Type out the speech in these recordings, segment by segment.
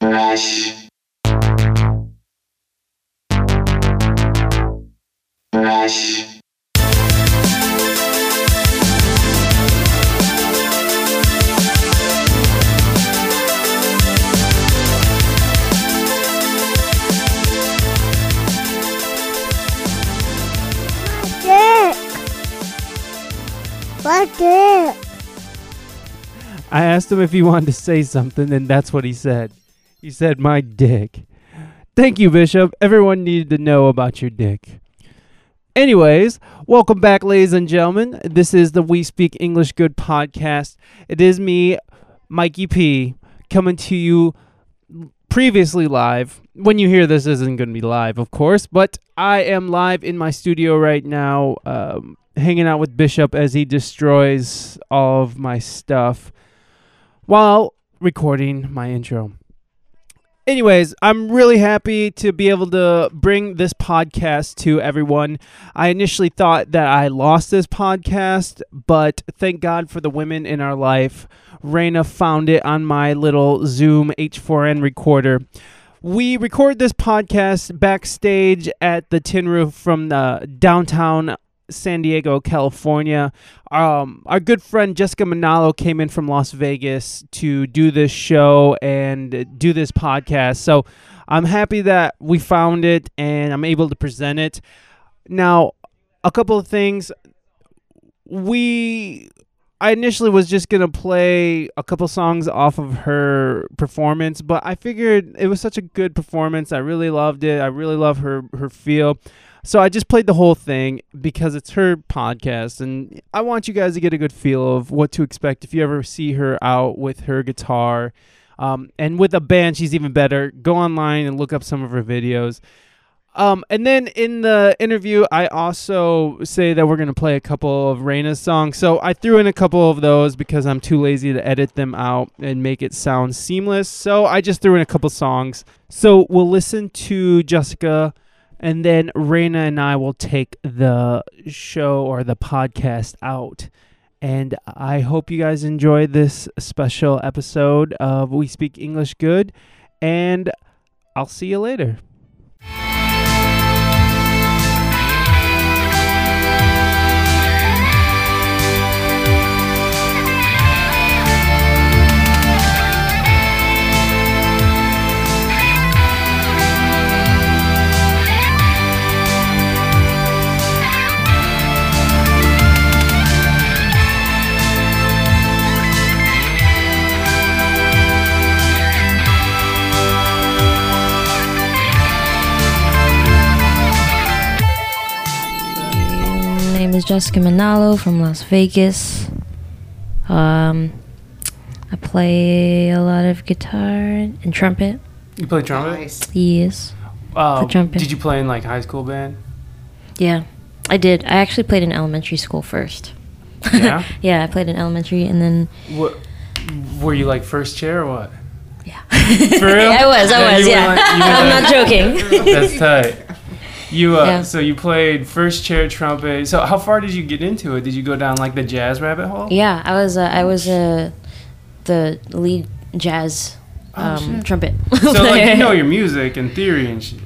Brush. Brush. I asked him if he wanted to say something, and that's what he said. He said, My dick. Thank you, Bishop. Everyone needed to know about your dick. Anyways, welcome back, ladies and gentlemen. This is the We Speak English Good podcast. It is me, Mikey P, coming to you previously live. When you hear this, isn't going to be live, of course, but I am live in my studio right now, um, hanging out with Bishop as he destroys all of my stuff while recording my intro. Anyways, I'm really happy to be able to bring this podcast to everyone. I initially thought that I lost this podcast, but thank God for the women in our life. Raina found it on my little Zoom H4n recorder. We record this podcast backstage at the Tin Roof from the downtown San Diego, California. Um, our good friend Jessica Manalo came in from Las Vegas to do this show and do this podcast. So I'm happy that we found it and I'm able to present it. Now, a couple of things. We I initially was just gonna play a couple songs off of her performance, but I figured it was such a good performance. I really loved it. I really love her her feel. So I just played the whole thing because it's her podcast, and I want you guys to get a good feel of what to expect if you ever see her out with her guitar. Um, and with a band, she's even better. Go online and look up some of her videos. Um, and then in the interview, I also say that we're going to play a couple of Raina's songs. So I threw in a couple of those because I'm too lazy to edit them out and make it sound seamless. So I just threw in a couple songs. So we'll listen to Jessica, and then Raina and I will take the show or the podcast out. And I hope you guys enjoy this special episode of We Speak English Good. And I'll see you later. Jessica Manalo from Las Vegas. Um, I play a lot of guitar and trumpet. You play trumpet? Yes. Uh, trumpet. Did you play in like high school band? Yeah, I did. I actually played in elementary school first. Yeah? yeah, I played in elementary and then What? Were you like first chair or what? yeah. For real? I was. I Yeah, was. you Yeah. like- I'm like- not joking. That's tight. You uh, Yeah. so you played first chair trumpet. So how far did you get into it? Did you go down like the jazz rabbit hole? yeah, I was. Uh, I was uh, the lead jazz Oh, um, shit. trumpet. So like you know your music and theory and shit.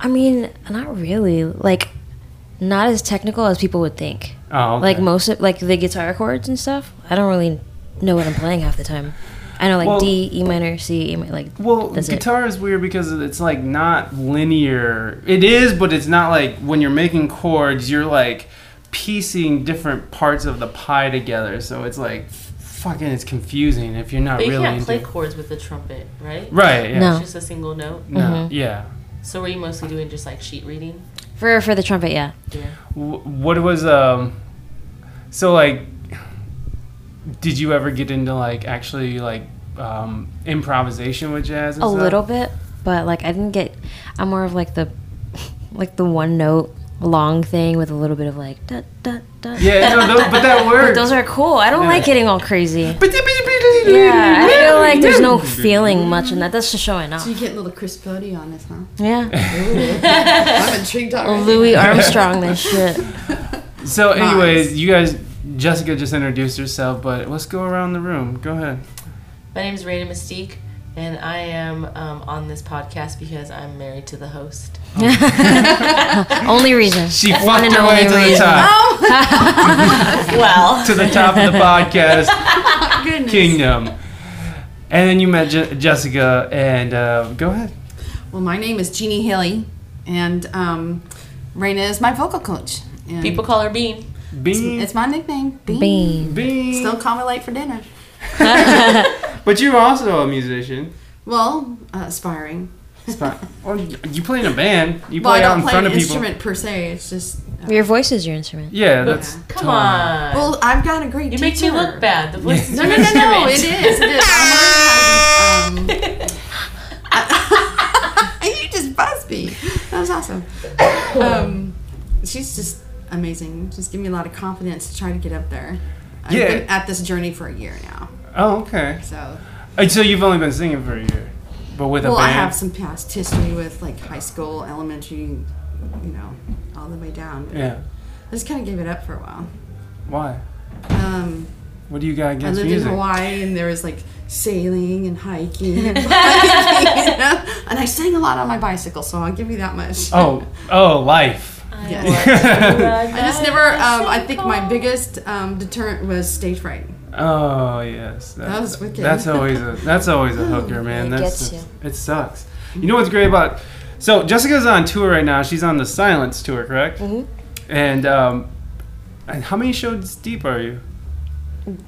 I mean, not really. Like, not as technical as people would think. Oh, okay. Like most of like the guitar chords and stuff. I don't really know what I'm playing half the time. I know like Well- D, E minor, C, E minor, like Well, That's guitar is weird because it's like not linear. It is, but it's not like when you're making chords, you're like piecing different parts of the pie together. So it's like fucking, it's confusing if you're not But you really can't into. play chords with the trumpet, right? right? Yeah. No. It's just a single note. No. Mhm. Yeah. So were you mostly doing just like sheet reading? for for the trumpet, yeah. Yeah. Wh- What was um? So like, did you ever get into like actually like um improvisation with jazz? And A stuff? little bit, but like I didn't get. I'm more of like the like the one note long thing with a little bit of like da da da. Yeah, no, those, but that But works. those are cool. I don't Yeah. like getting all crazy. Yeah, I feel like there's no feeling much in that. That's just showing off. So you're getting a little Chris Botti on this, huh? Yeah, I'm intrigued already. Louis Armstrong, this shit. So, anyways, Nice. you guys, Jessica just introduced herself, but let's go around the room. Go ahead. My name is Raina Mystique, And I am um, on this podcast because I'm married to the host. Only reason. She One fucked her way to only the reason. top, Well, to the top of the podcast Goodness. kingdom. And then you met Je- Jessica, and uh, go ahead. Well, my name is Jeannie Haley, and um, Raina is my vocal coach. And people call her Bean. Bean, It's my nickname. Bean. Bean. Bean. Still call me late for dinner. But you're also a musician. Well, uh, aspiring. It's fine. Well, you play in a band. You Well, I play out don't in play front an of people. instrument per se. It's just. uh, Your voice is your instrument. Yeah, that's Come totally- on. well, I've got a great you make me look bad. The voice is No, your no, no, no. It instrument. is. It is. I learned how to, um, you just buzzed me. That was awesome. Um, she's just amazing. Just give me a lot of confidence to try to get up there. I've Yeah. been at this journey for a year now. Oh, okay. So, Uh, So you've only been singing for a year, but with a band. well, I have some past history with like high school, elementary, you know, all the way down. yeah. I just kind of gave it up for a while. Why? Um, What do you got against music? I lived music? in Hawaii and there was like sailing and hiking and you know? and I sang a lot on my bicycle, so I'll give you that much. Oh, oh, life. Yeah. oh I just never. Um, I think my biggest um, deterrent was stage fright. Oh, yes. That was wicked. That's always a that's always a hooker, man. It That's gets you. it sucks. You know what's great about so Jessica's on tour right now. She's on the Silence tour, correct? Mhm. And um, and how many shows deep are you?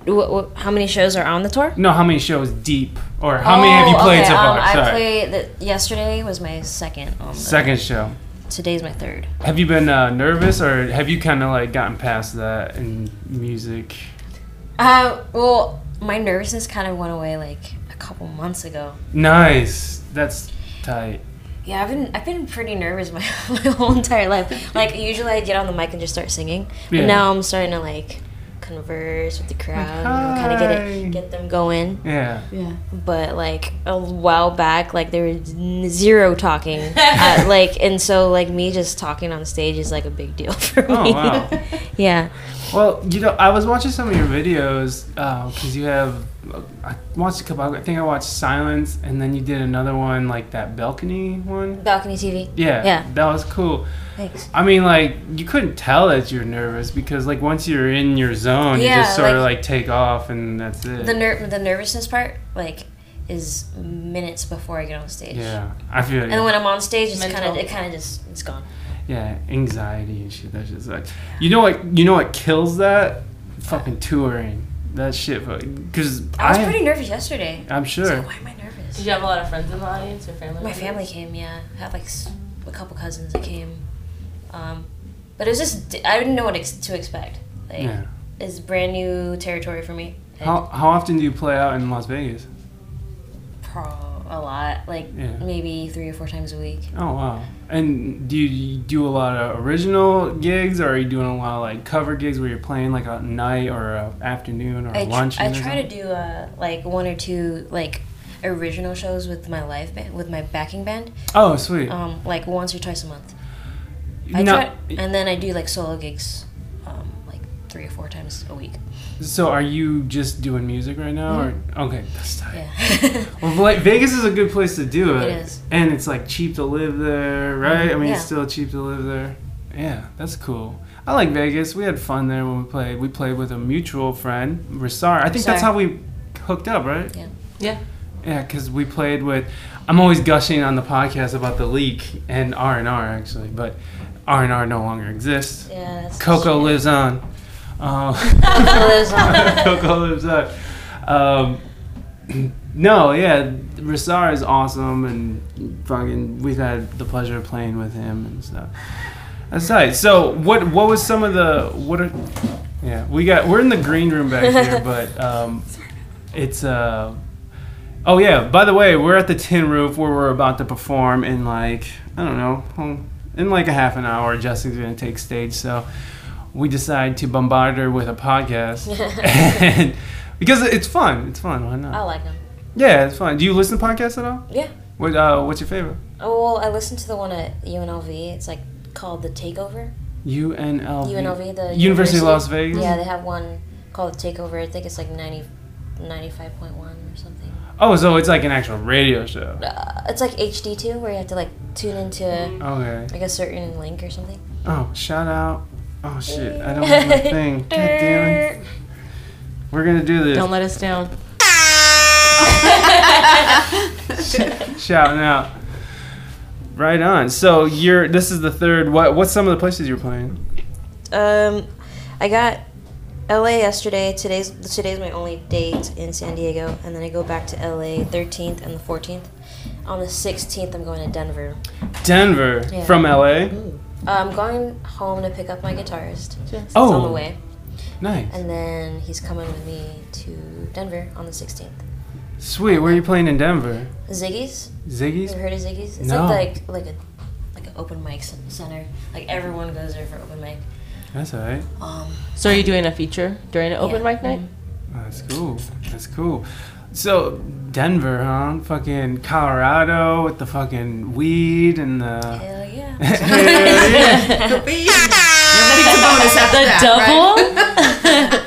Wh- wh- how many shows are on the tour? No, how many shows deep, or how many have you Oh, played okay, so far? Um, I Sorry, played. The, yesterday was my second. On the, second show. Today's my third. Have you been uh, nervous, or have you kind of like gotten past that in music? Uh, well, my nervousness kind of went away like a couple months ago. Nice, that's tight. Yeah, I've been I've been pretty nervous my, my whole entire life. Like usually I get on the mic and just start singing, but Yeah. now I'm starting to like converse with the crowd, you know, kind of get it, get them going. Yeah. Yeah. But like a while back, like there was n- zero talking, uh, like and so like me just talking on stage is like a big deal for me. Oh wow. yeah. Well, you know, I was watching some of your videos because you have. I watched a couple. I think I watched Silence, and then you did another one like that balcony one. Balcony TV. Yeah, Yeah. that was cool. Thanks. I mean, like you couldn't tell that you're nervous because like once you're in your zone, you just sort of like- like take off, and that's it. The ner- the nervousness part like is minutes before I get on stage. yeah, I feel. It. And when I'm on stage, it's kind of it kind of just it's gone. yeah, anxiety and shit. That's just like, you know what? You know what kills that? Fucking touring. That shit. Because I was pretty nervous yesterday. I'm I was sure. like, why am I nervous? Did you have a lot of friends in the audience or family? My members? family came, yeah. I have like a couple cousins that came, um, but it was just I didn't know what ex- to expect. Like, Yeah. it's brand new territory for me. How how often do you play out in Las Vegas? pro a lot, like Yeah. maybe three or four times a week. Oh wow! And do you do a lot of original gigs, or are you doing a lot of like cover gigs where you're playing like a night or a afternoon or I tr- lunch? I try to do uh, like one or two like original shows with my live band with my backing band, Oh sweet! um, like once or twice a month. I No- try, and then I do like solo gigs, um, like three or four times a week. So are you just doing music right now, or mm-hmm. okay? That's tight. Yeah. Well, like, Vegas is a good place to do it. It is. and it's like cheap to live there, right? Mm-hmm. I mean, it's still cheap to live there. Yeah, that's cool. I like Vegas. We had fun there when we played. We played with a mutual friend, Rasar. I think that's how we hooked up, right? Yeah. Yeah. Yeah, because we played with. I'm always gushing on the podcast about the leak and R and R actually, but R and R no longer exists. yeah. That's Coco lives on. Uh, Coco lives on. Coco lives on. Um, no, yeah, Rasar is awesome, and fucking, we've had the pleasure of playing with him and stuff. That's nice. So, what what was some of the what are? Yeah, we got we're in the green room back here, but um, it's uh. Oh yeah. By the way, we're at the Tin Roof where we're about to perform in like I don't know, um, in like a half an hour. Jessica's gonna take stage, so we decide to bombard her with a podcast, and because it's fun. It's fun. Why not? I like them. Yeah, it's fun. Do you listen to podcasts at all? Yeah. What uh, What's your favorite? Oh well, I listened to the one at UNLV. It's like called the Takeover. UNLV. UNLV, the University of Las Vegas. Yeah, they have one called the Takeover. I think it's like 90, 95.1 or something. Oh, so it's like an actual radio show. Uh, it's like HD2 where you have to like tune into Okay. like a certain link or something. Oh, shout out. Oh shit, I don't have my thing. God damn it. We're gonna do this. Don't let us down. Shouting out. Right on. So you're. This is the third. What? What's some of the places you're playing? Um, I got LA yesterday. Today's today's my only date in San Diego, and then I go back to LA 13th and the 14th. On the 16th, I'm going to Denver. Denver Yeah. from LA. I'm going home to pick up my guitarist. It's Oh. on the way, Nice. and then he's coming with me to Denver on the 16th. Sweet. Where are you playing in Denver? Ziggy's. Ziggy's. You ever heard of Ziggy's? It's No. like like like a like an open mic center. Like everyone goes there for open mic. That's alright. Um, So are you doing a feature during an open Yeah. mic night? Oh, that's cool. That's cool. So Denver, huh? Fucking Colorado with the fucking weed and the. hell yeah. The weed. Everything's a bonus after The that, double?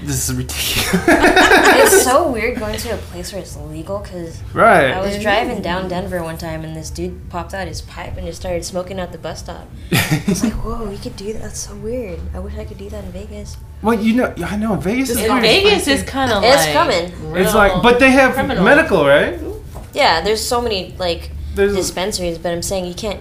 This is ridiculous. It's so weird going to a place where it's legal because right. I was driving down Denver one time and this dude popped out his pipe and just started smoking at the bus stop. I was like, whoa, you could do that? That's so weird. I wish I could do that in Vegas. well, you know, I know Vegas is Just In Vegas is kind of like. It's coming. it's like, but they have criminal. medical, right? Yeah, there's so many like There's dispensaries, but I'm saying you can't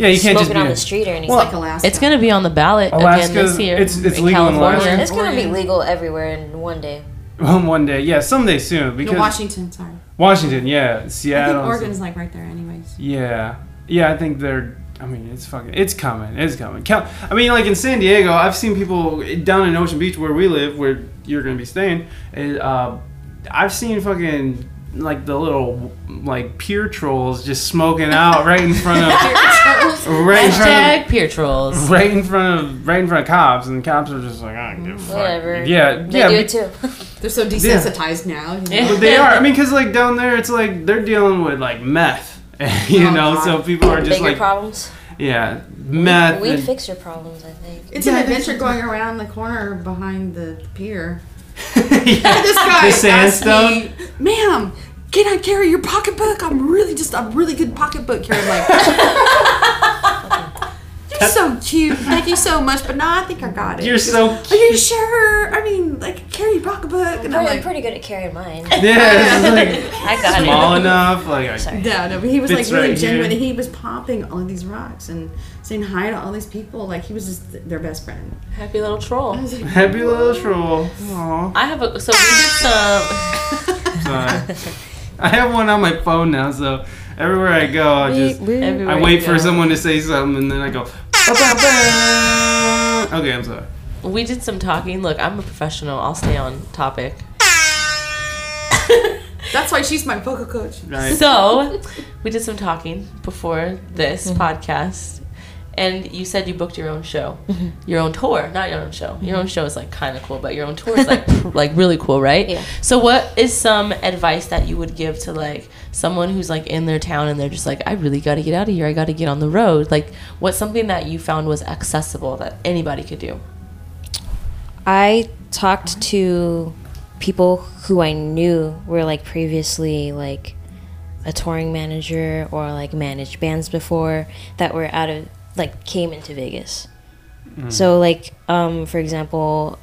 yeah, you can't smoke just it be on the street or anything. It's like Alaska. It's gonna be on the ballot again Alaska's- this year. it's- it's in legal in Alaska. it's gonna be legal everywhere in one day. one day. Yeah, someday soon because No, Washington, sorry. Washington, yeah, Seattle. I Seattle. think Oregon's like right there, anyways. Yeah, yeah. I think they're. I mean, it's fucking. It's coming. It's coming. Cal- I mean, like in San Diego, I've seen people down in Ocean Beach where we live, where you're gonna be staying. And, uh, I've seen fucking like the little like pier trolls just smoking out right in front of right in front Hashtag peer trolls. of right in front of right in front of cops, and the cops are just like, I don't give a fuck. Whatever. Yeah, They yeah. do be- it too. They're so desensitized now. you know. But they are. I mean, because like down there, it's like they're dealing with like meth, you Oh, know. God. So people are just Bigger like, problems. yeah, meth. We'd fix your problems, I think. It's Yeah, an adventure going around the corner behind the pier. yeah. This guy The sandstone? me, "Ma'am, can I carry your pocketbook? I'm really just a really good pocketbook carrier." Like, you're so cute. Thank you so much, but no, I think I got it. You're so Are you sure? I mean, like carry your pocketbook, and I'm I'm like, pretty good at carrying mine. yeah, it's like I got small it. enough. Like I, Sorry. Yeah, no, but he was like really right genuine. here. He was popping all of these rocks and saying hi to all these people. Like he was just their best friend. Happy little troll. Like, happy little troll. Aw, I have a so we did some. sorry. I have one on my phone now, so everywhere I go, I just everywhere I wait for someone to say something, and then I go. Okay, I'm sorry. We did some talking. Look, I'm a professional. I'll stay on topic. That's why she's my vocal coach. Right. So, we did some talking before this Mm-hmm. podcast, and you said you booked your own show, Mm-hmm. your own tour, not your own show. Your own show is like kind of cool, but your own tour is like like really cool, right? Yeah. So, what is some advice that you would give to like someone who's like in their town and they're just like, I really got to get out of here. I got to get on the road. Like, what's something that you found was accessible that anybody could do? I talked to people who I knew were like previously like a touring manager or like managed bands before that were out of like came into Vegas. So like um for example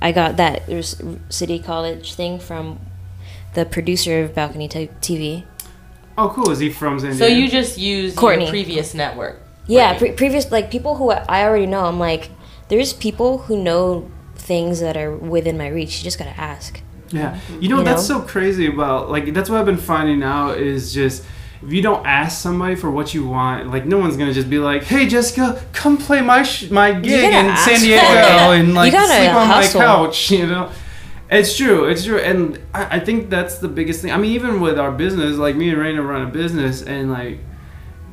I got that there's city college thing from the producer of Balcony t- TV. Oh, cool. Is he from San Diego? So you just use Courtney. your previous network. Yeah, Right. pre- previous like people who I already know. I'm like, there's people who know things that are within my reach. You just gotta ask. Yeah. You know, You that's know? so crazy about like that's what I've been finding out is just if you don't ask somebody for what you want, like no one's gonna just be like, "Hey, Jessica, come play my sh- my gig in San Diego it. and like You gotta sleep on hustle. my couch," you know. It's true. It's true, and I, I think that's the biggest thing. I mean, even with our business, like me and Raina run a business, and like,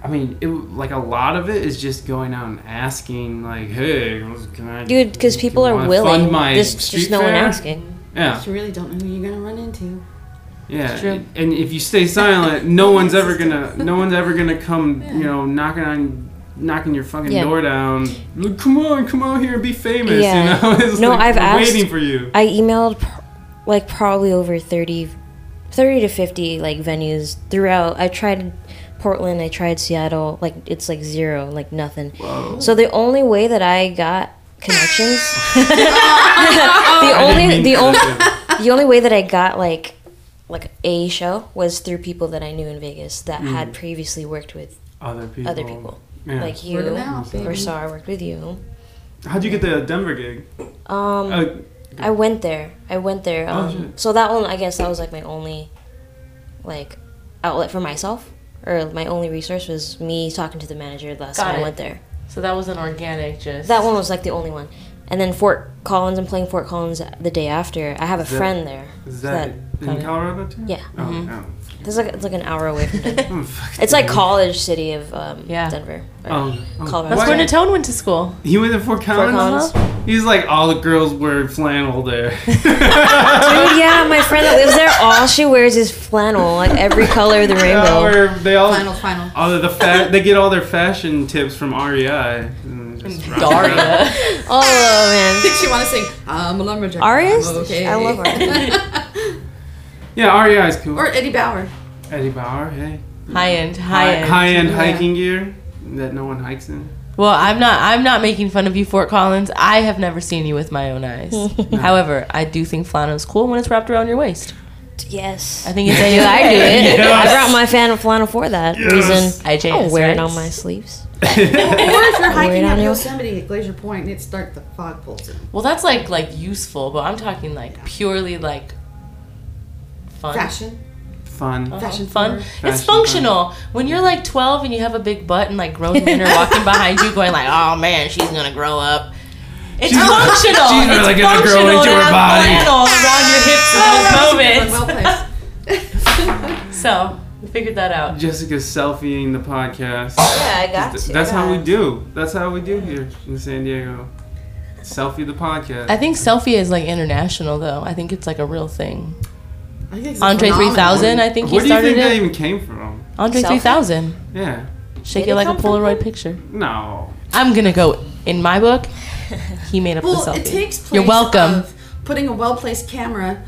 I mean, it like a lot of it is just going out and asking, like, "Hey, can I?" Dude, because people are willing. fund my There's just no one asking. Yeah. You really don't know who you're gonna run into. Yeah, true. and if you stay silent, no one's ever gonna, no one's ever gonna come, you know, knocking on knocking your fucking Yeah. door down. Like, come on, come out here and be famous. Yeah. You know, it's No, like, I've asked- waiting for you. I emailed pr- like probably over 30, 30 to 50 like venues throughout. I tried Portland, I tried Seattle, like it's like zero, like nothing. Whoa. So the only way that I got connections, the only the only the only way that I got like like a show was through people that I knew in Vegas that had mm. previously worked with other people. other people. Yeah. Like you Word of mouth, or baby. Star worked with you. How'd you get the Denver gig? Um, Uh, I went there. I went there. Oh, Um, shit. so that one, I guess, that was like my only, like, outlet for myself, or my only resource was me talking to the manager the last Got time it. I went there. So that was an organic just. That one was like the only one. And then Fort Collins, I'm playing Fort Collins the day after. I have a Is that- friend there. is So that in. Colorado too? Yeah. Oh, Mhm. oh. It's like it's like an hour away from Denver. Oh, it's like college city of um, Yeah. Denver. or. Colorado. That's where Natone went to school. He went to Fort Collins. Fort Collins. He's like all the girls wear flannel there. Dude, yeah, my friend that lives there, all she wears is flannel, like every color of the They all rainbow. wear- they all Final, final. all of the fa- they get all their fashion tips from REI. and just rock around. Daria. Oh man. Did you want to sing I'm a lumberjack? Arias? I'm okay. I love her. Yeah, REI is cool. or Eddie Bauer. Eddie Bauer, hey. high end, high end. high end Yeah. hiking gear that no one hikes in. Well, I'm not. I'm not making fun of you, Fort Collins. I have never seen you with my own eyes. However, I do think flannel is cool when it's wrapped around your waist. Yes. I think it's I a do. I do it. Yes. I brought my fan of flannel for that reason. IJS, I'll wear it on my sleeves. Or if you're hiking on up. Yosemite at Glacier Point and it start the fog pulls in. Well, that's like like useful, but I'm talking like purely like fun. Fashion. Fun. Uh-huh. Fashion fun. forward. It's Fashion functional. When you're like 12 and you have a big butt and like grown men are walking behind you, going like, "Oh man, she's gonna grow up." It's She's- functional. she's really it's gonna grow into her body. flannel around your hips Oh, in those moments. So we figured that out. Jessica's selfieing the podcast. Yeah, I got to. That's how we do. That's how we do here in San Diego. Selfie the podcast. I think selfie is like international though. I think it's like a real thing. Andre 3000, I think he Where do you started think that it. even came from? Andre Selfie? 3000. Yeah. Shake Did it it like a come from Polaroid picture. No. I'm gonna go in my book. He made up Well, the selfie. it takes place You're welcome. of putting a well placed camera,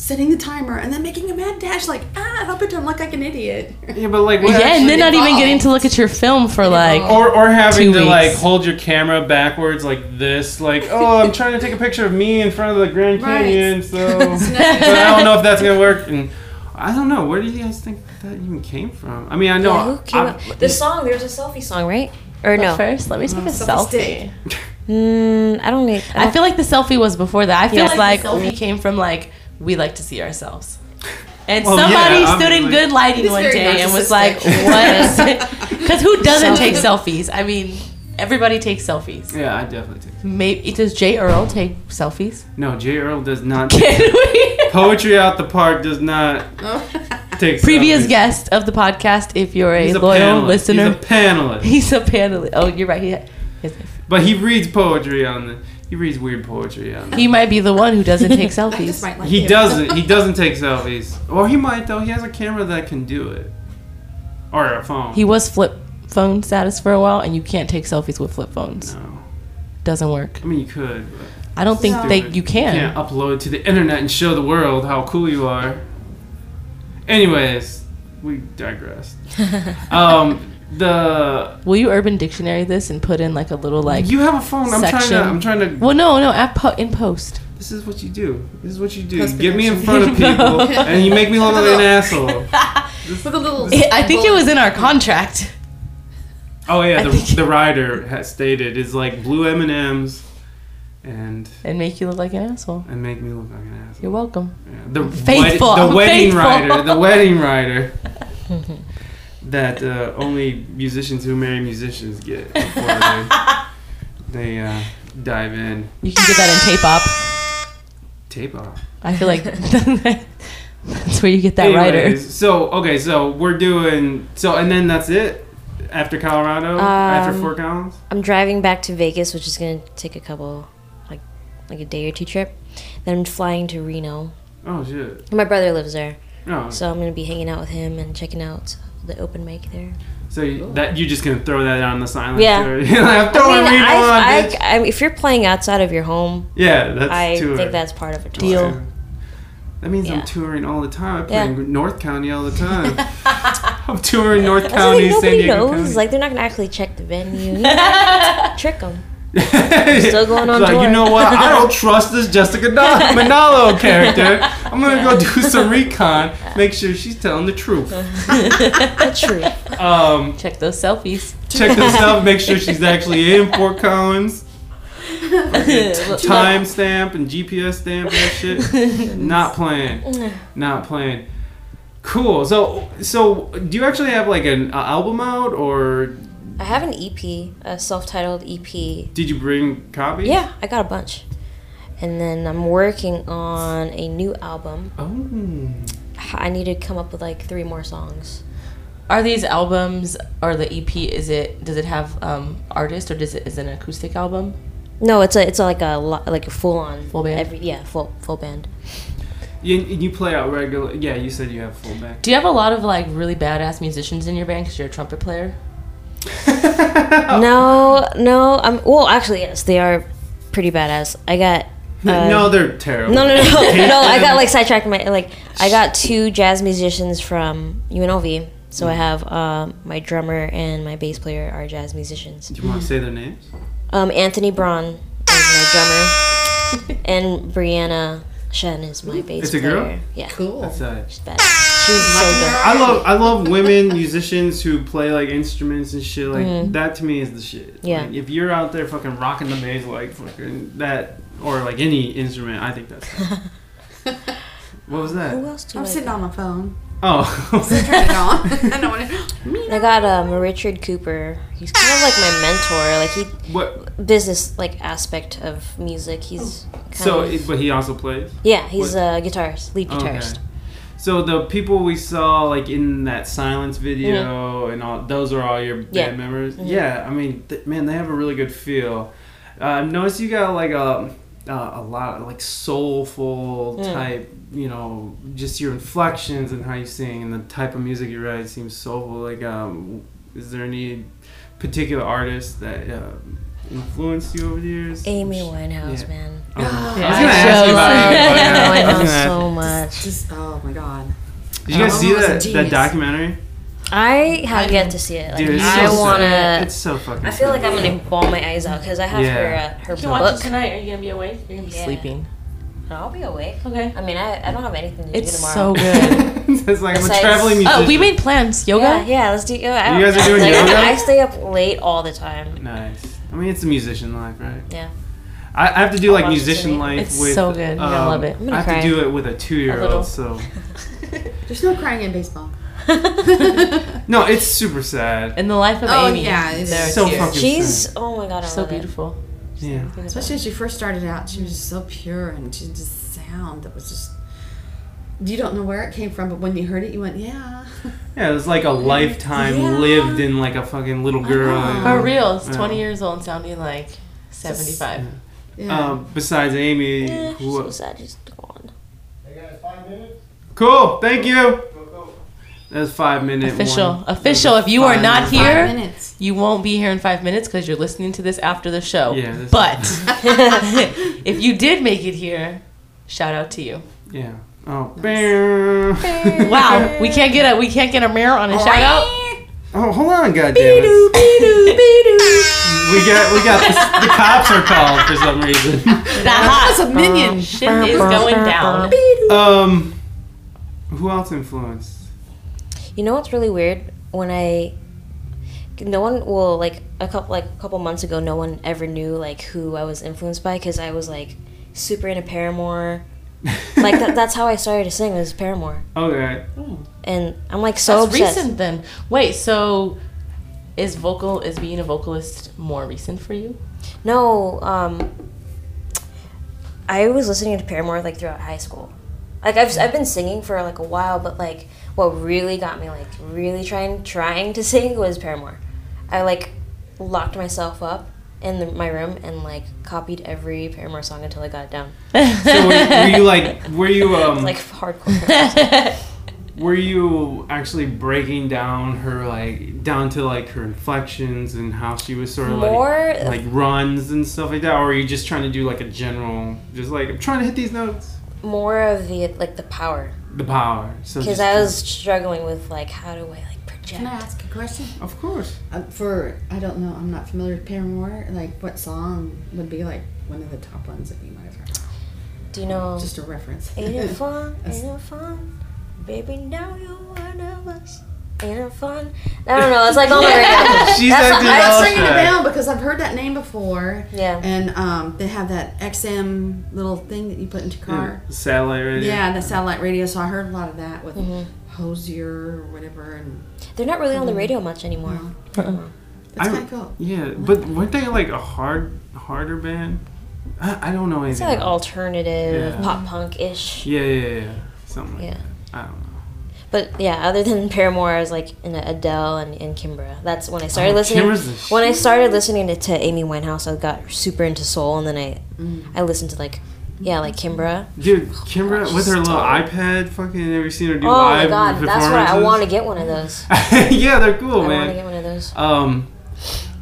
setting the timer, and then making a mad dash like, ah, I hope it don't look like an idiot. Yeah, but like, what yeah, and then not even getting to look at your film for like. or or having Two to like hold your camera backwards like this, like, oh, I'm trying to take a picture of me in front of the Grand Right. Canyon, so but So I don't know if that's gonna work. And I don't know. Where do you guys think that even came from? I mean, I know. Yeah, who came up? The song, there's a selfie song, right? Or But no? First, let me take a Selfie selfie. Mm, I don't need. I, I don't, feel like the selfie was before that. I feel Yeah. like, Like- the selfie came from like we like to see ourselves. And Well, somebody yeah, stood in obviously. good lighting one day and was like, narcissistic. "What?" Because who doesn't take selfies? I mean, everybody takes selfies. yeah, I definitely take. Maybe does Jay Earl take selfies? No, J. Earl does not. Can we? Poetry out the park does not take. Previous selfies. guest of the podcast, if you're a a loyal panelist. listener, He's a panelist. he's a panelist. Oh, you're right. He, he- But he reads poetry on the. He reads weird poetry on. The, he might be the one who doesn't take selfies. like he him. doesn't. He doesn't take selfies. Or he might though. He has a camera that can do it. Or a phone. He was flip phone status for a while, and you can't take selfies with flip phones. No. Doesn't work. I mean, you could. But I don't think No. they Stupid. you can. can't upload it to the internet and show the world how cool you are. Anyways, we digress. um, the Will you Urban Dictionary this and put in like a little like? you have a phone. I'm trying to. I'm trying to. well, no, no, at po- in post. This is what you do. This is what you do. You Post get me in front of people and you make me look like an asshole. With a little. I think it was in our contract. Oh yeah, the, think- the writer has stated is like blue M and M's, and And make you look like an asshole. and make me look like an asshole. You're welcome. Yeah, the Faithful, wed- the I'm wedding faithful. writer, the wedding writer. That uh, only musicians who marry musicians get before they, they uh, dive in. You can get that in tape op. Tape off. I feel like that's where you get that writer. So okay, so we're doing so, and then that's it. After Colorado, after Um, Fort Collins. I'm driving back to Vegas, which is gonna take a couple, like, like a day or two trip. Then I'm flying to Reno. Oh shit. My brother lives there, Oh, so I'm gonna be hanging out with him and checking out the open mic there. So you, that you're just gonna throw that on the silence? Yeah. Or, I'm I throwing mean, on, I. I, I, if you're playing outside of your home, yeah, that's I tour. think that's part of a tour. Deal. That means I'm touring all the time. I play Yeah. in North County all the time. I'm touring North County, San nobody Diego knows. County. Like they're not gonna actually check the venue. You know, trick them. Still going on like, tour. you know what? I don't trust this Jessica Na- Manalo character. I'm gonna go do some recon, make sure she's telling the truth. The truth. Um, Check those selfies. check this out, make sure she's actually in Fort Collins. Time stamp and GPS stamp and that shit. Not playing. Not playing. Cool. So, so do you actually have like an uh, album out, or I have an EP, a self-titled EP. did you bring copies? Yeah, I got a bunch. And then I'm working on a new album. Oh. I need to come up with like three more songs. Are these albums or the EP? Is it does it have um, artists or does it is it an acoustic album? No, it's a it's a, like a like a full on Full band? Every, yeah, full full band. You, you play out regular. Yeah, you said you have full back. Do you have a lot of like really badass musicians in your band because you're a trumpet player? No, no. I'm well. Actually, yes, they are pretty badass. I got. Uh, no, they're terrible. No, no, no, no. I got like sidetracked. My like, I got two jazz musicians from UNLV. So I have um, my drummer and my bass player are jazz musicians. Do you want to say their names? Um, Anthony Braun is my drummer, and Brianna Shen is my bass It's a player. girl? Yeah, Cool. That's uh, she's badass. She's so good. I love I love women musicians who play like instruments and shit. Like that to me is the shit. Mm-hmm. Yeah. Like, if you're out there fucking rocking the bass like fucking that or like any instrument, I think that's. what was that? Who that? else do I'm I sitting got? on my phone. Oh. Turn it on. I don't want to. I got um, Richard Cooper. He's kind of like my mentor. Like he what? business like aspect of music. He's kind So, of, it- but he also plays. yeah, he's what- a guitarist, lead Okay. So the people we saw like in that silence video and all those are all your band Yeah. members. Yeah, I mean, th- man, they have a really good feel. Uh, I've noticed you got like a uh, a lot of like soulful Mm. type. You know, just your inflections and how you sing and the type of music you write seems soulful. Like, um, is there any particular artist that uh, influenced you over the years? Amy Winehouse, Yeah. man. Oh, I was Yeah, gonna ask you about shows. Amy Winehouse. I was Winehouse gonna ask- so much. Just oh my god. Did you guys Oh, see a that, that documentary? I have yet to see it. Like, Dude, it's I so wanna. It's so fucking. I feel like. I'm gonna bawl my eyes out because I have Yeah. her uh, her You can watch it book. tonight. Are you gonna be awake? You're gonna be Yeah. sleeping. I'll be awake. Okay. I mean, I, I don't have anything to It's do so tomorrow. good. it's like I'm a traveling musician. oh, we made plans. Yoga. Yeah, yeah. Let's do. yoga. You guys are doing like, yoga? I stay up late all the time. Nice. I mean, it's a musician life, right? Yeah. I, I have to do like watch it musician tonight. life It's with. so good. You're gonna um, love it. I'm gonna I have cry. to do it with a little. two-year-old, so There's no crying in baseball. no, it's super sad. In the life of Oh, Amy. yeah, it's there are so tears. fucking- She's. Oh my god, I so love it. beautiful. Yeah. Especially when she first started out, she was just so pure and she just sound that was just. You don't know where it came from, but when you heard it, you went, "Yeah." Yeah, it was like a lifetime Yeah. lived in like a fucking little girl. For real, it's Yeah. 20 years old and sounding like 75. Yeah. Um, besides Amy, Yeah, she's who, so sad. She's gone. cool. Thank you. That's five minutes. Official. one. Official. If you are not minute- Five here, you won't be here in five minutes because you're listening to this after the show. Yeah, But if you did make it here, shout out to you. Yeah. Oh. Bam. Wow, we can't get a we can't get a mirror on a shout out. Oh, hold on, goddamn it. We got we got the, the cops are called for some reason. That That's a minion. shit is going down. Um, who else influenced? You know what's really weird? When I, no one, well, like a couple, like a couple months ago, no one ever knew like who I was influenced by because I was like super into Paramore. like that, that's how I started to sing was Paramore, Okay. and I'm like so That's obsessed. recent then. Wait, so is vocal is being a vocalist more recent for you? No, um, I was listening to Paramore like throughout high school. Like I've I've been singing for like a while, but like what really got me like really trying trying to sing was Paramore. I like locked myself up in the, my room and like copied every Paramore song until I got it down. So were, were you like were you um Like hardcore. were you actually breaking down her like down to like her inflections and how she was sort of More- like like runs and stuff like that, or were you just trying to do like a general, just like I'm trying to hit these notes, More of the like the power, the power. So because I was struggling with like how do I project. Can I ask a question? of course. Uh, for I don't know, I'm not familiar with Paramore. Like, what song would be like one of the top ones that you might have heard? Do you know? Just a reference. Ain't it fun? Ain't it fun? Baby, now you're one of us. Ain't it fun? I don't know. It's like on the radio. She's That's acting what I I'm all was ringing a shy. because I've heard that name before. Yeah. And um, they have that XM little thing that you put into your car. Satellite radio. Yeah, the satellite radio. So I heard a lot of that with Mm-hmm. Hozier or whatever, and They're not really on the mm-hmm. radio much anymore. No. Uh-uh. that's I- kind of cool. Yeah, but weren't they like a hard, harder band? I, I don't know It's anything. like about- alternative, Yeah. pop punk ish. Yeah, yeah, yeah, yeah. Something like Yeah. that. I don't know. But yeah, other than Paramore, I was like in Adele and, and Kimbra. That's when I started Oh, listening. Kimbra's the When I started listening to, to Amy Winehouse, I got super into soul, and then I mm. I listened to like yeah, like Kimbra. Dude, Kimbra Gosh, with her little iPad, fucking, have you seen her do Oh my live god, that's what I want to get one of those. yeah, they're cool, man. I want to get one of those. Um,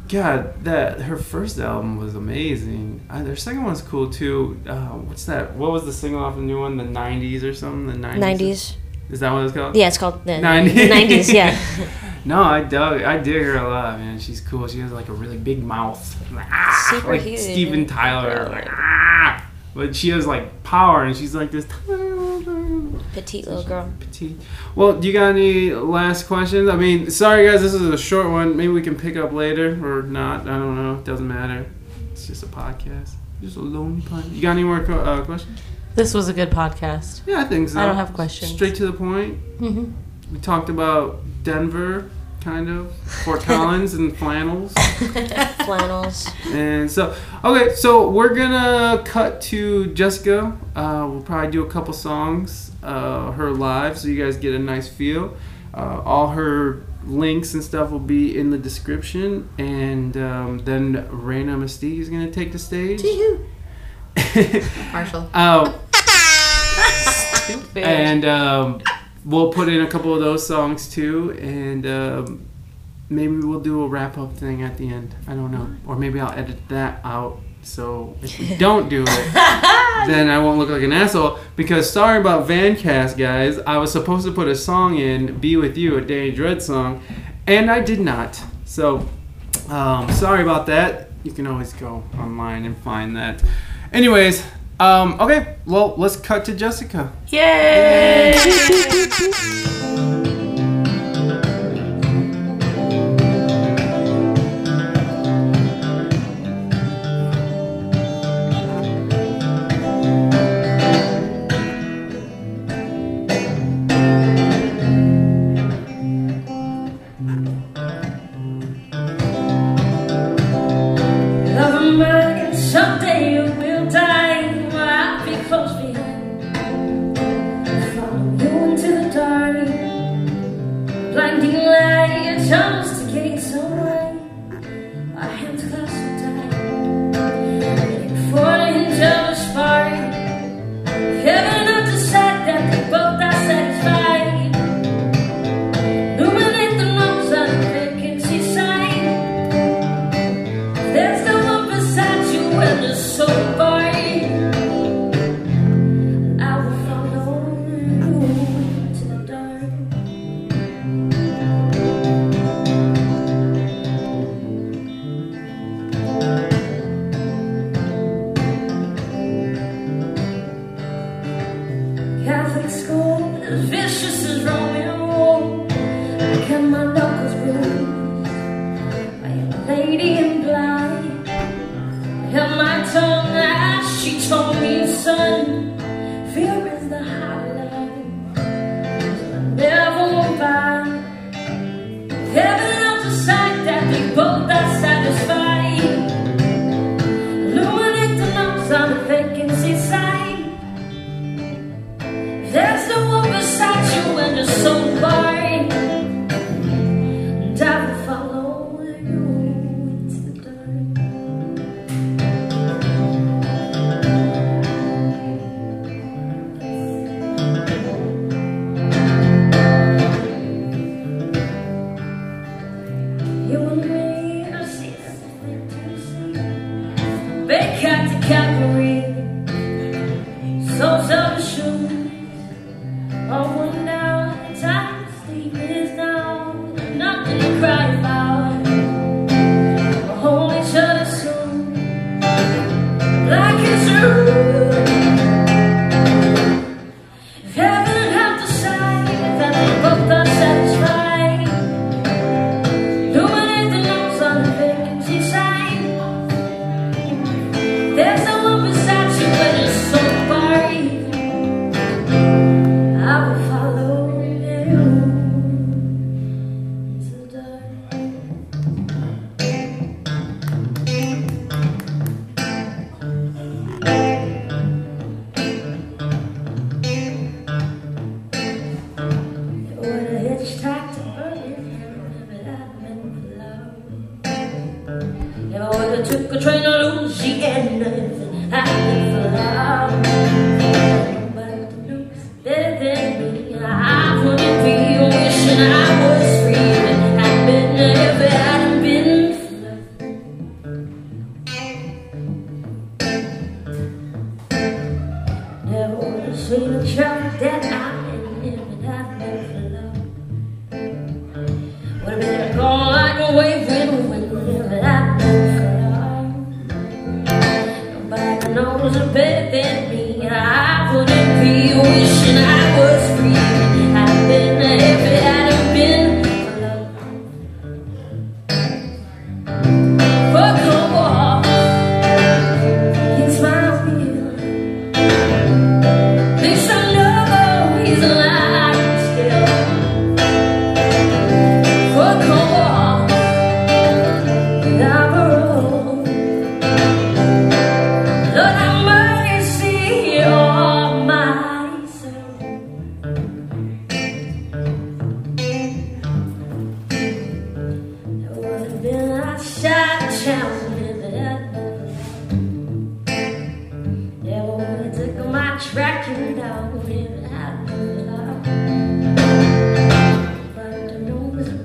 God, that her first album was amazing. Uh, their second one's cool too. Uh, what's that? What was the single off the new one? The '90s or something? The '90s. Nineties. Is that what it's called? Yeah, it's called the 90s. the nineties. Yeah. No, I dug. I dig her a lot, man. She's cool. She has like a really big mouth, Ah, Super like huge. Steven Tyler. Yeah. Like. But she has like power, and she's like this. Petite little girl. Petite. Well, do you got any last questions? I mean, sorry guys, this is a short one. Maybe we can pick up later or not. I don't know. It doesn't matter. It's just a podcast. Just a lonely podcast. You got any more co- uh, questions? This was a good podcast. Yeah, I think so. I don't have questions. Straight to the point. hmm We talked about Denver, kind of, Fort Collins, and flannels. Flannels. And so, okay, so we're gonna cut to Jessica. Uh, we'll probably do a couple songs, uh, her live, so you guys get a nice feel. Uh, all her links and stuff will be in the description, and um, then Raina Mystique is gonna take the stage. Partial. Oh, and um, we'll put in a couple of those songs too, and um, maybe we'll do a wrap up thing at the end. I don't know, or maybe I'll edit that out. So if we don't do it, then I won't look like an asshole. Because sorry about Vancast, guys. I was supposed to put a song in, "Be with You," a Danny Dread song, and I did not. So um, sorry about that. You can always go online and find that. Anyways, um, okay. Well, let's cut to Jessica. Yay! Love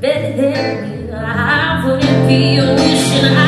better me. I wouldn't be wishing I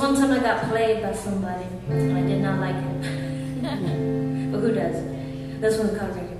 one time I got played by somebody, and I did not like it. but who does? This one's covering.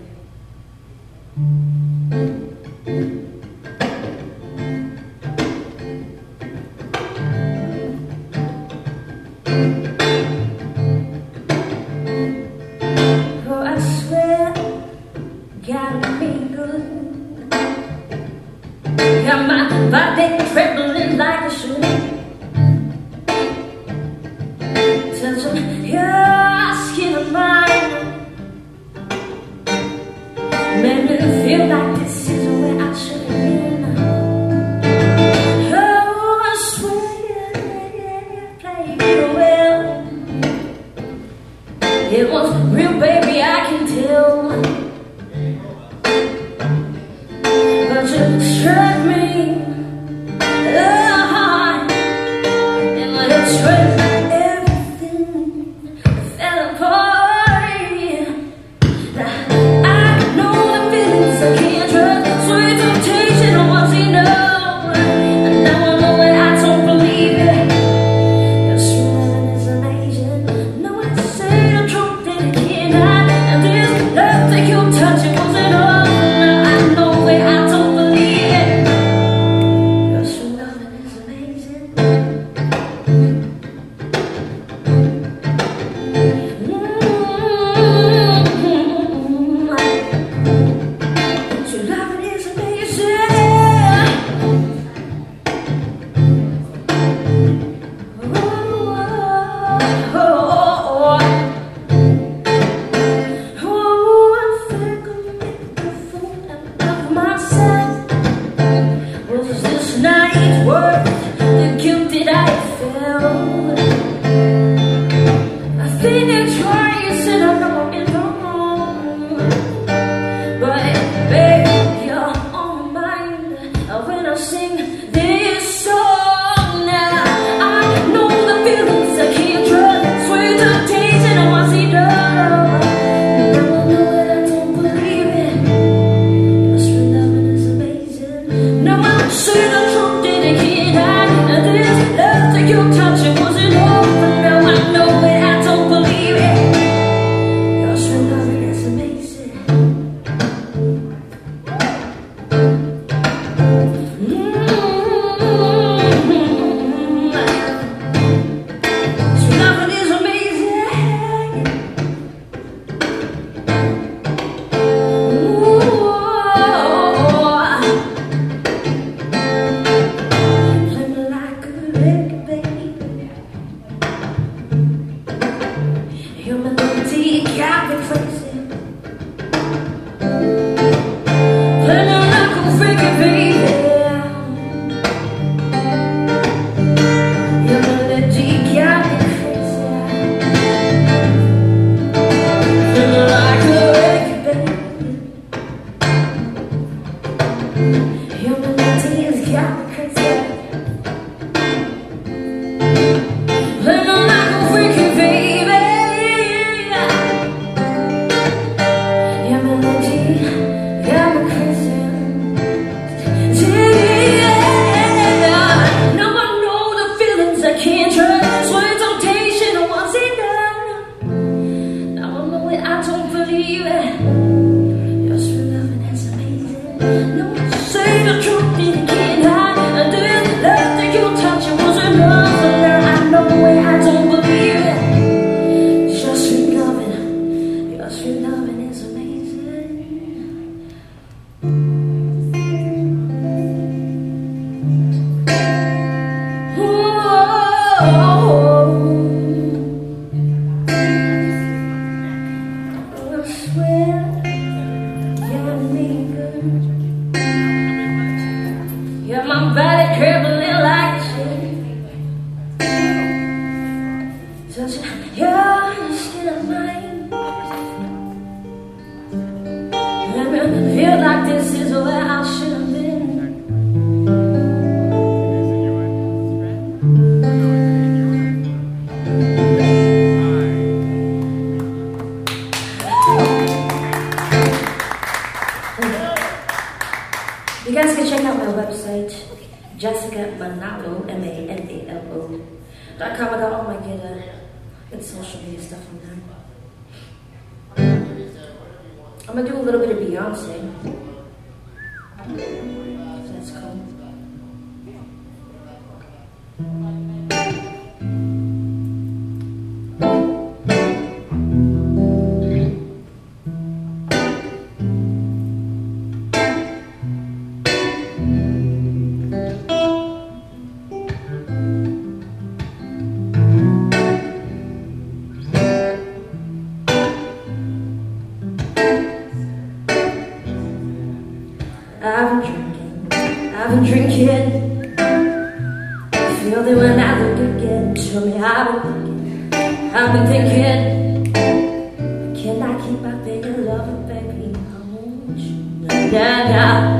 You, nah,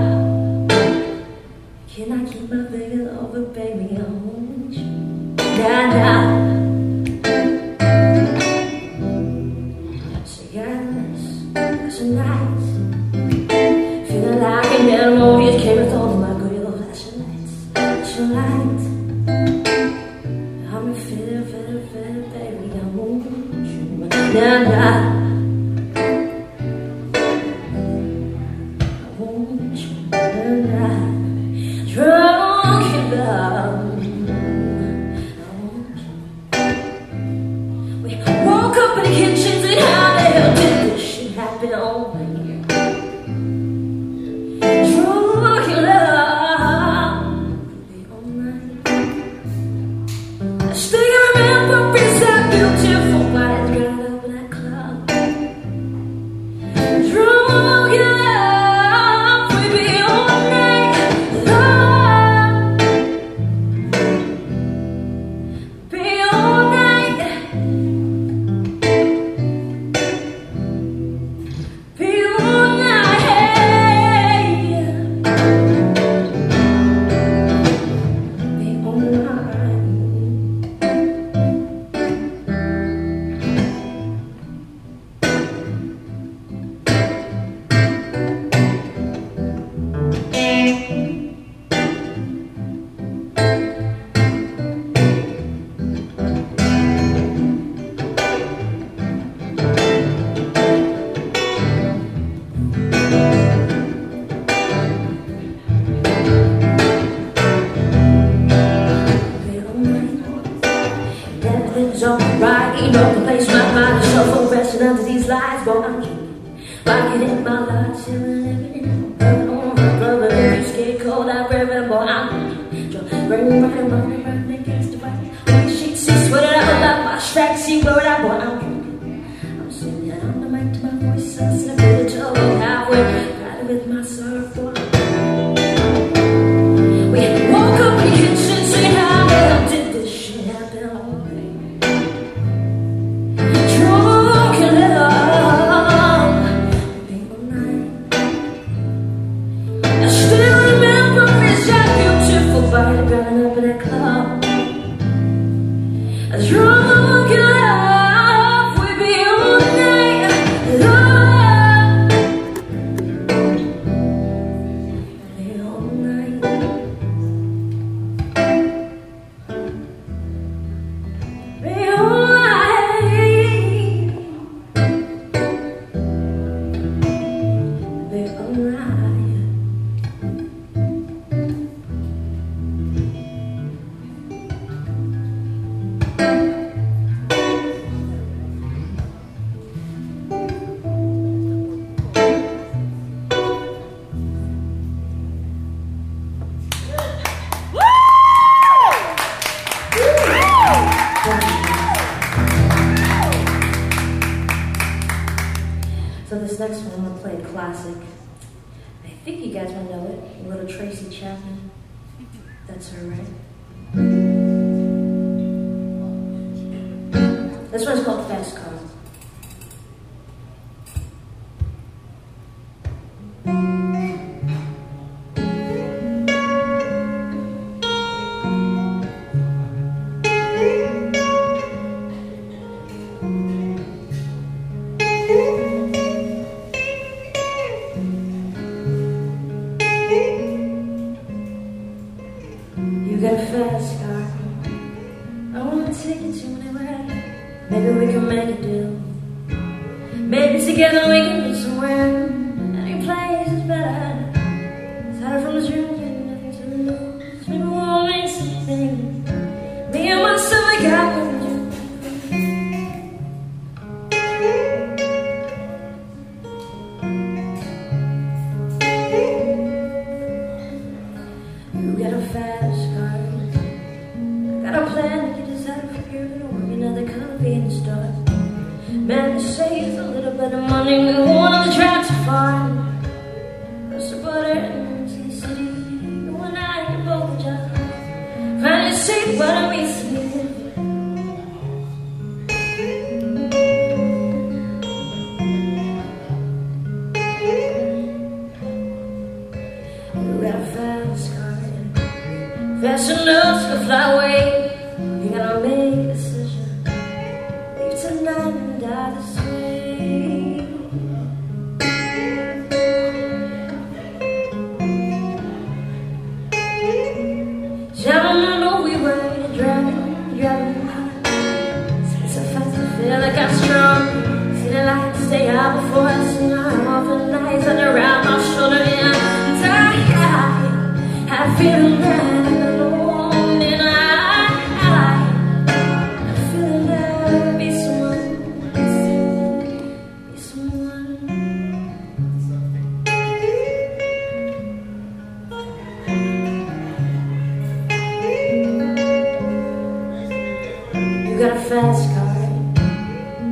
you. know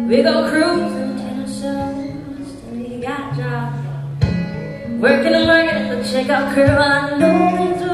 We go cruising to the shows till got dropped. Working and working at the checkout curve. I know things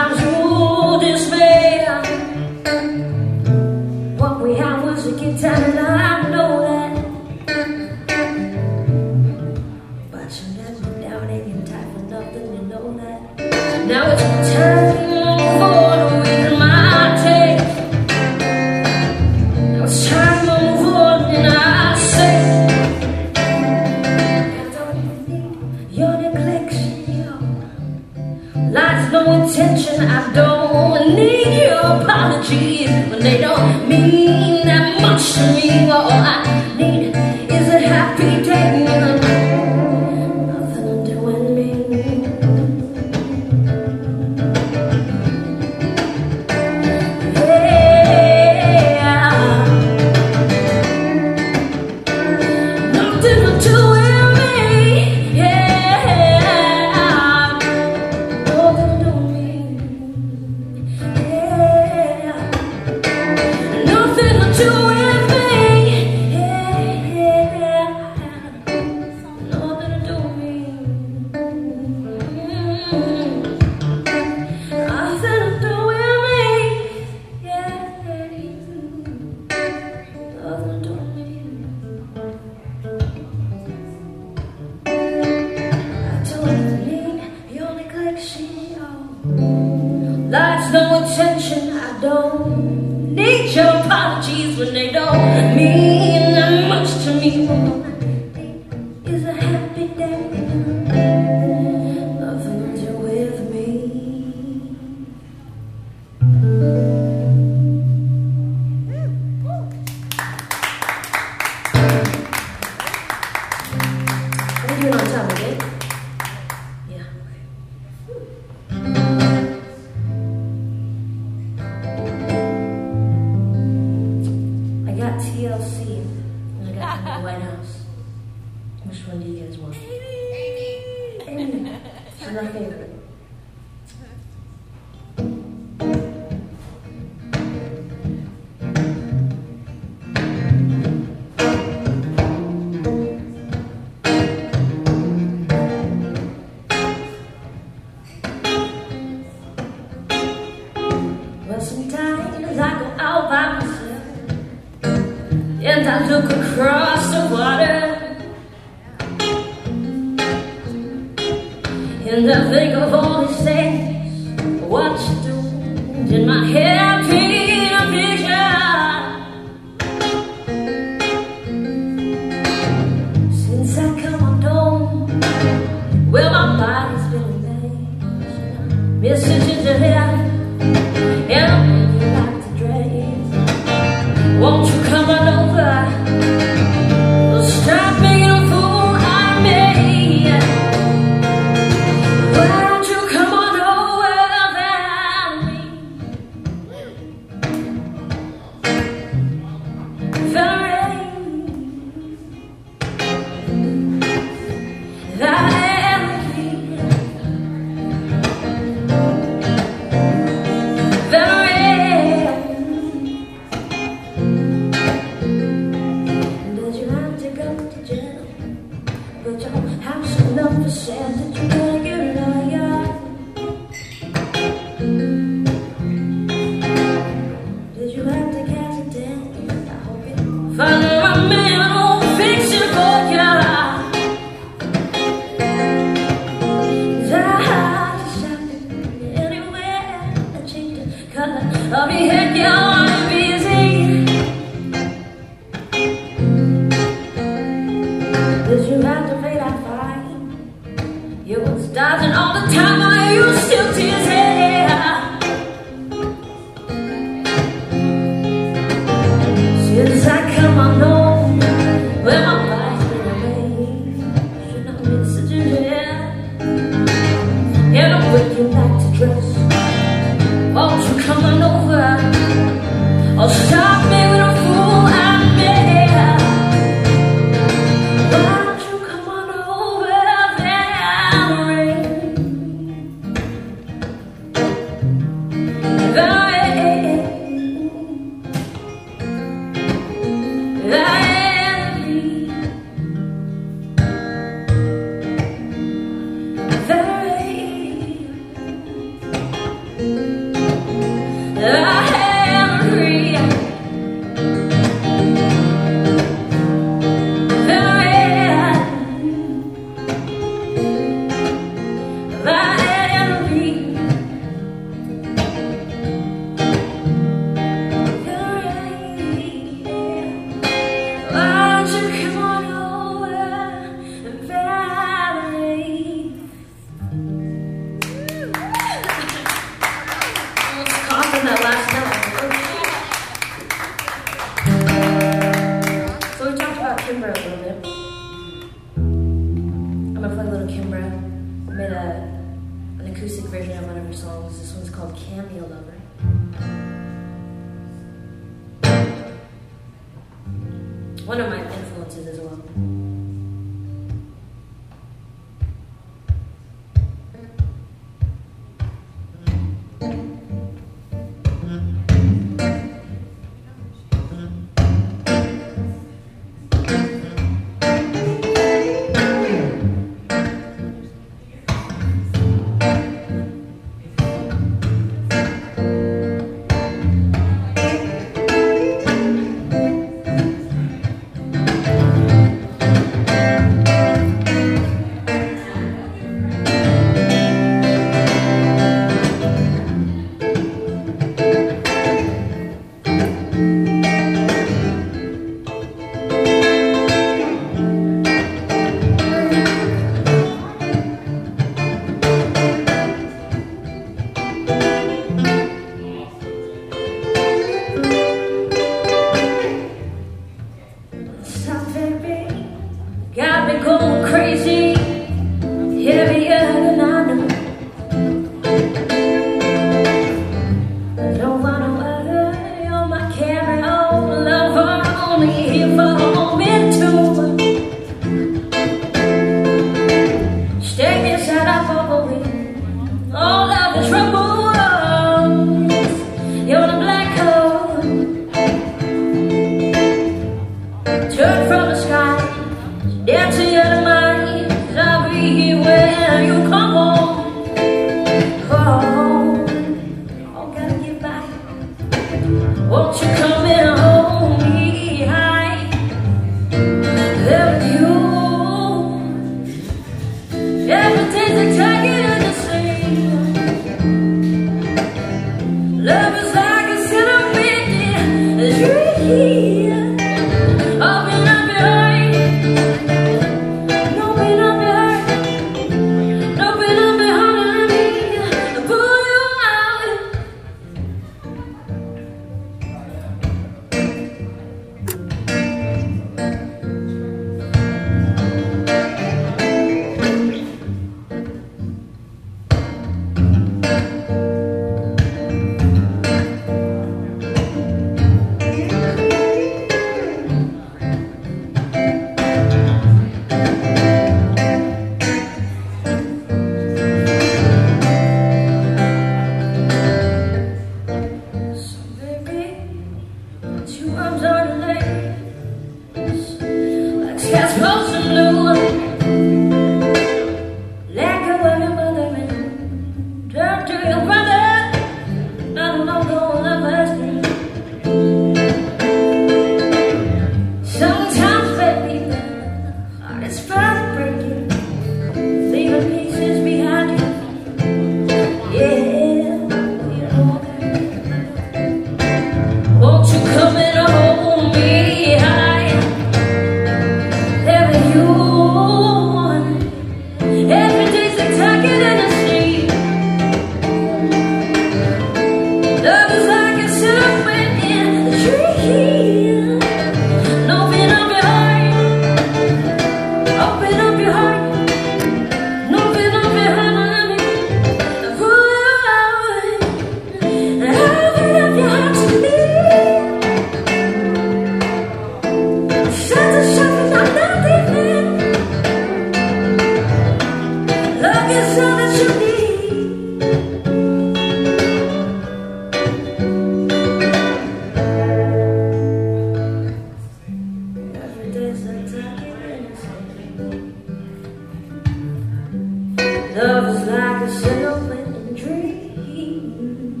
myself in a dream,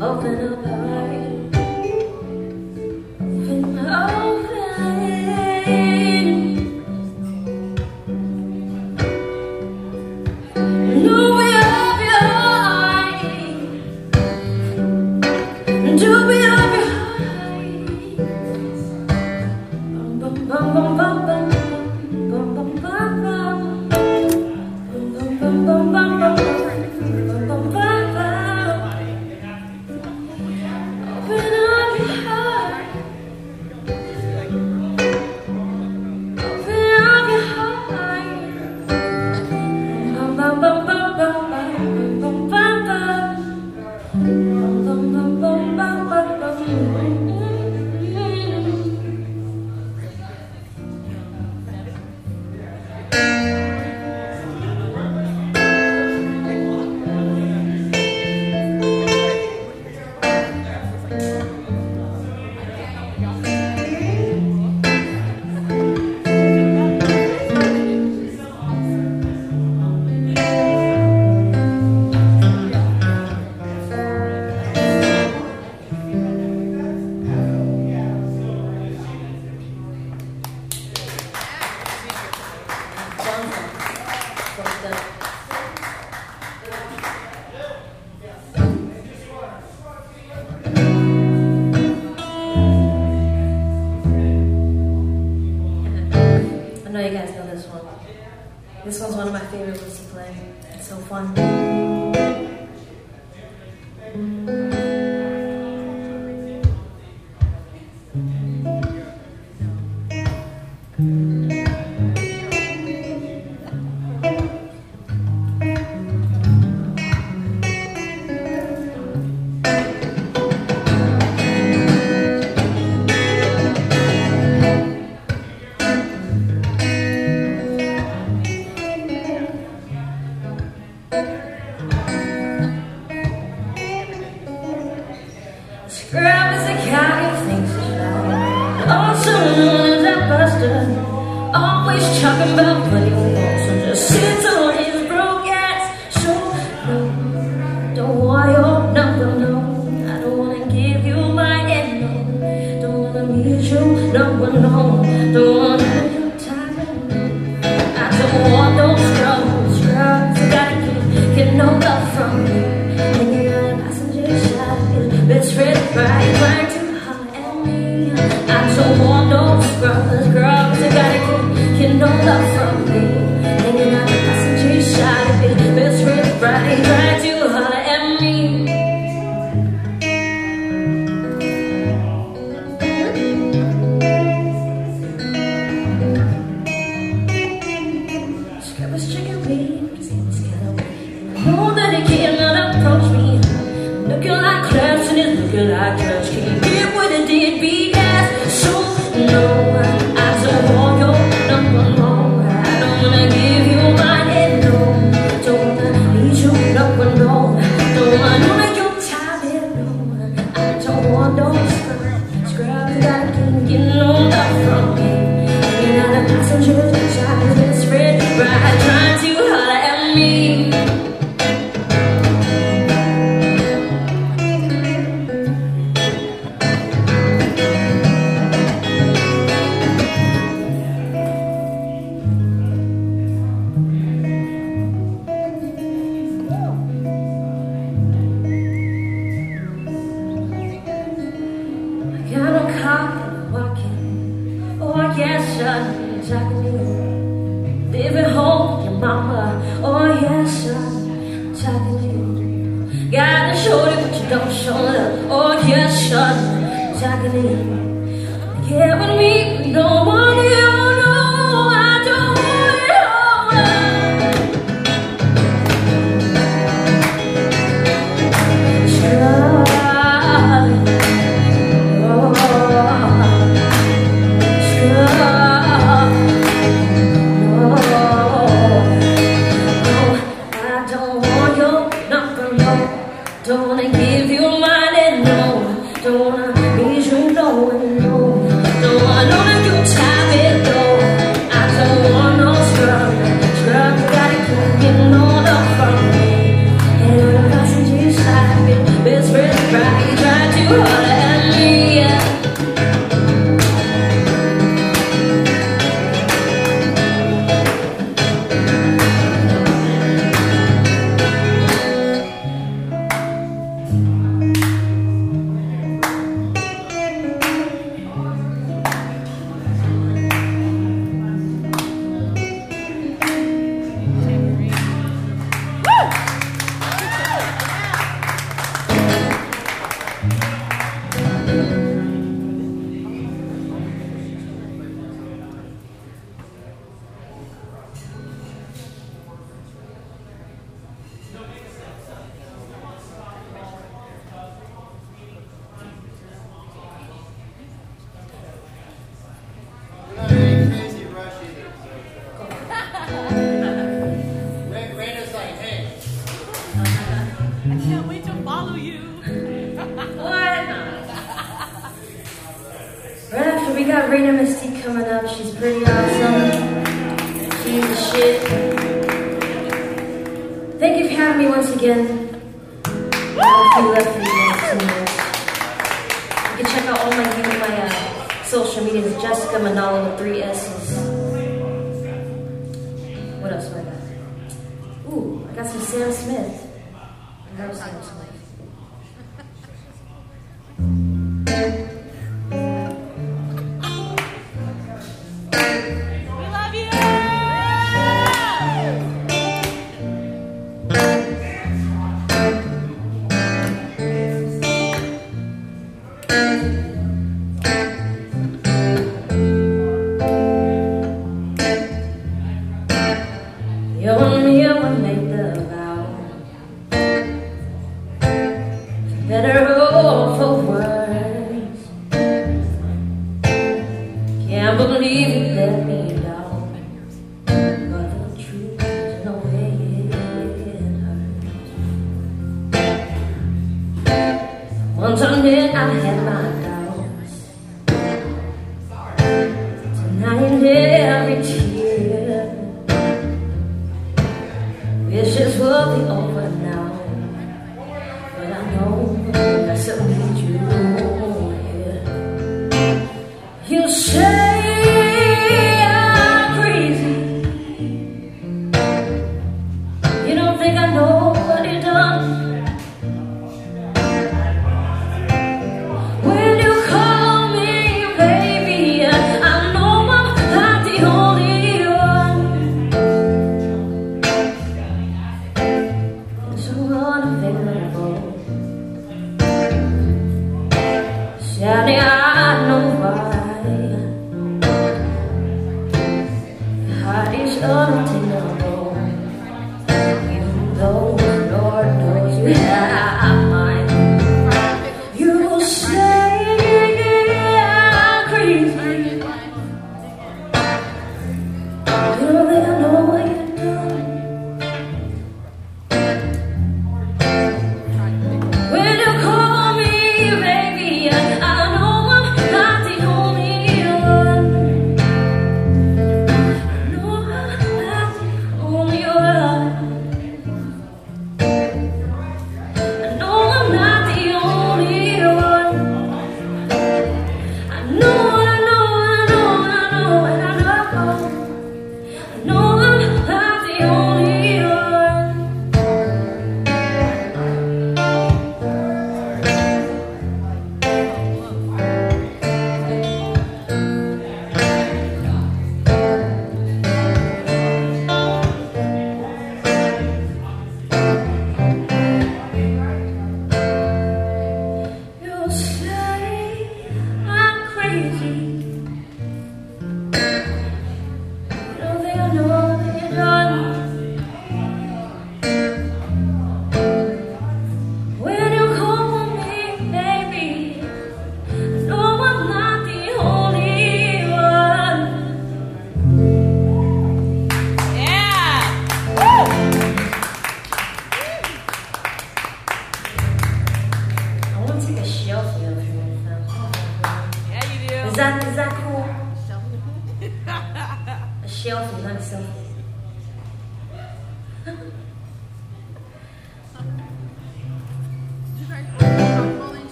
open up.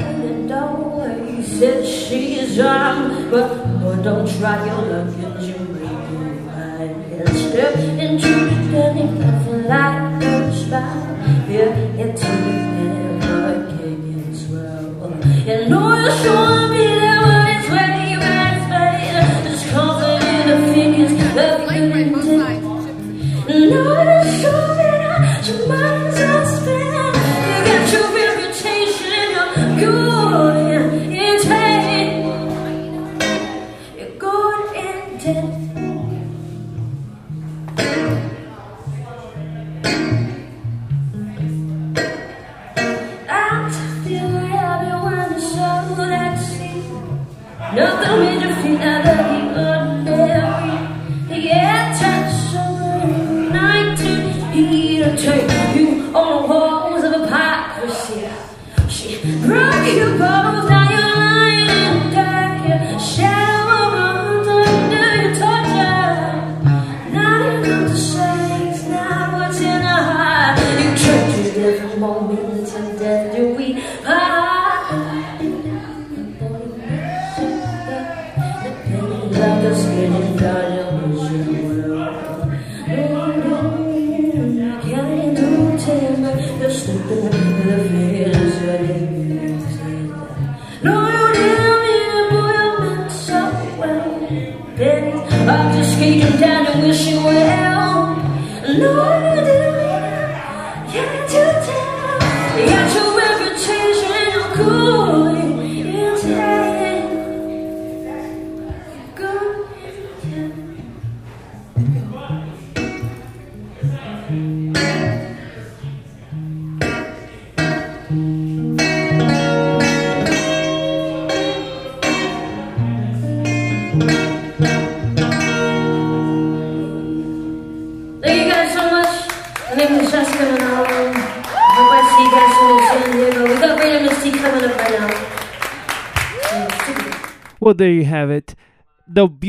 in the doorway. He said she's young, but oh, don't try your luck in Jimmy. You might step into the of light spot. Yeah, it's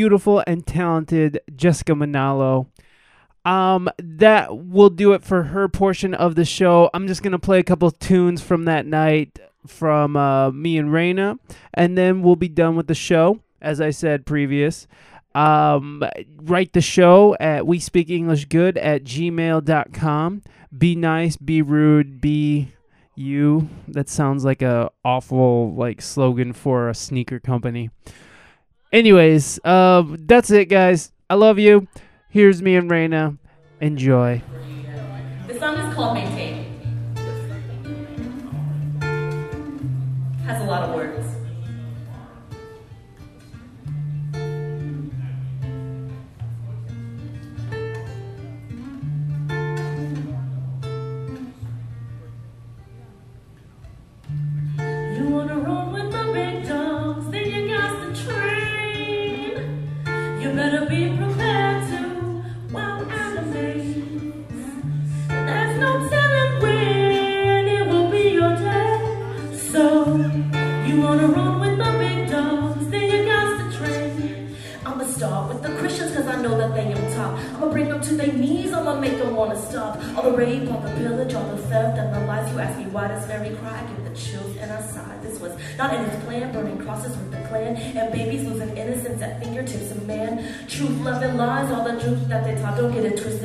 beautiful and talented Jessica Manalo. Um, that will do it for her portion of the show. I'm just gonna play a couple tunes from that night from uh, me and Raina, and then we'll be done with the show. As I said previous, um, write the show at we speak English good at gmail.com. Be nice, be rude, be you. That sounds like a awful like slogan for a sneaker company. Anyways, um, that's it, guys. I love you. Here's me and Raina. Enjoy. The song is called Maintain.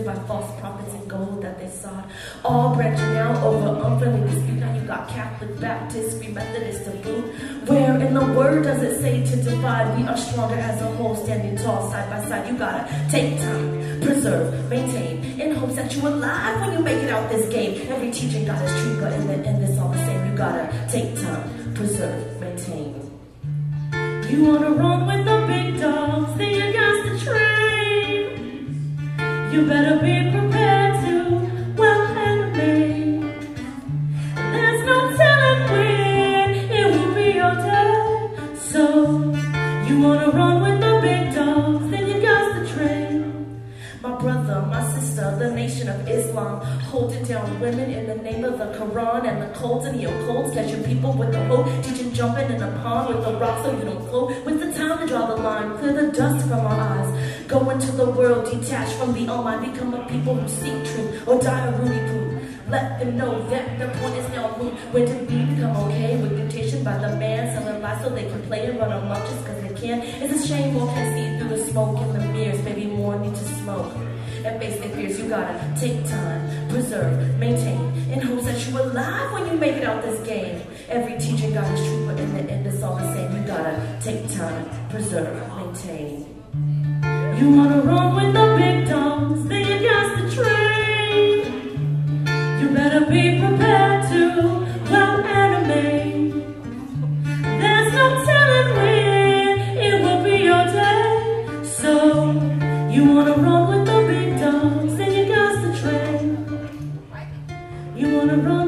By false prophets and gold that they sought. All branching out over unfriendly dispute. Now you got Catholic, Baptist, Free Methodist to boot. Where in the word does it say to divide? We are stronger as a whole, standing tall side by side. You gotta take time, preserve, maintain, in hopes that you alive when you make it out this game. Every teaching got its truth, but in the end it's all the same. You gotta take time, preserve, maintain. You wanna run with the big dogs, then you got to. You better be prepared to well animate. There's no telling when it will be your day. So you wanna run with the big dogs, then you got to train. My brother, my sister, the nation of Islam, holding down women in the name of the Quran and the codes and the occult. Catching people with the hope, teaching jumping in a pond with the rock so you don't float. With the time to draw the line, clear the dust from our eyes. Go into the world, detached from the Almighty, become a people who seek truth or die a Rudy poo. Let them know that the point is now moot. When did we become okay with dictation by the man selling lies so they can play and run amok just cause they can? It's a shame more can see through the smoke in the mirrors. Maybe more need to smoke and face their fears. You gotta take time, preserve, maintain, in hopes that you alive when you make it out this game. Every teacher got his truth, but in the end it's all the same. You gotta take time, preserve, maintain. You wanna run with the big dogs, then you got to train. You better be prepared to well animate. There's no telling when it will be your day. So you wanna run with the big dogs, then you train. You wanna run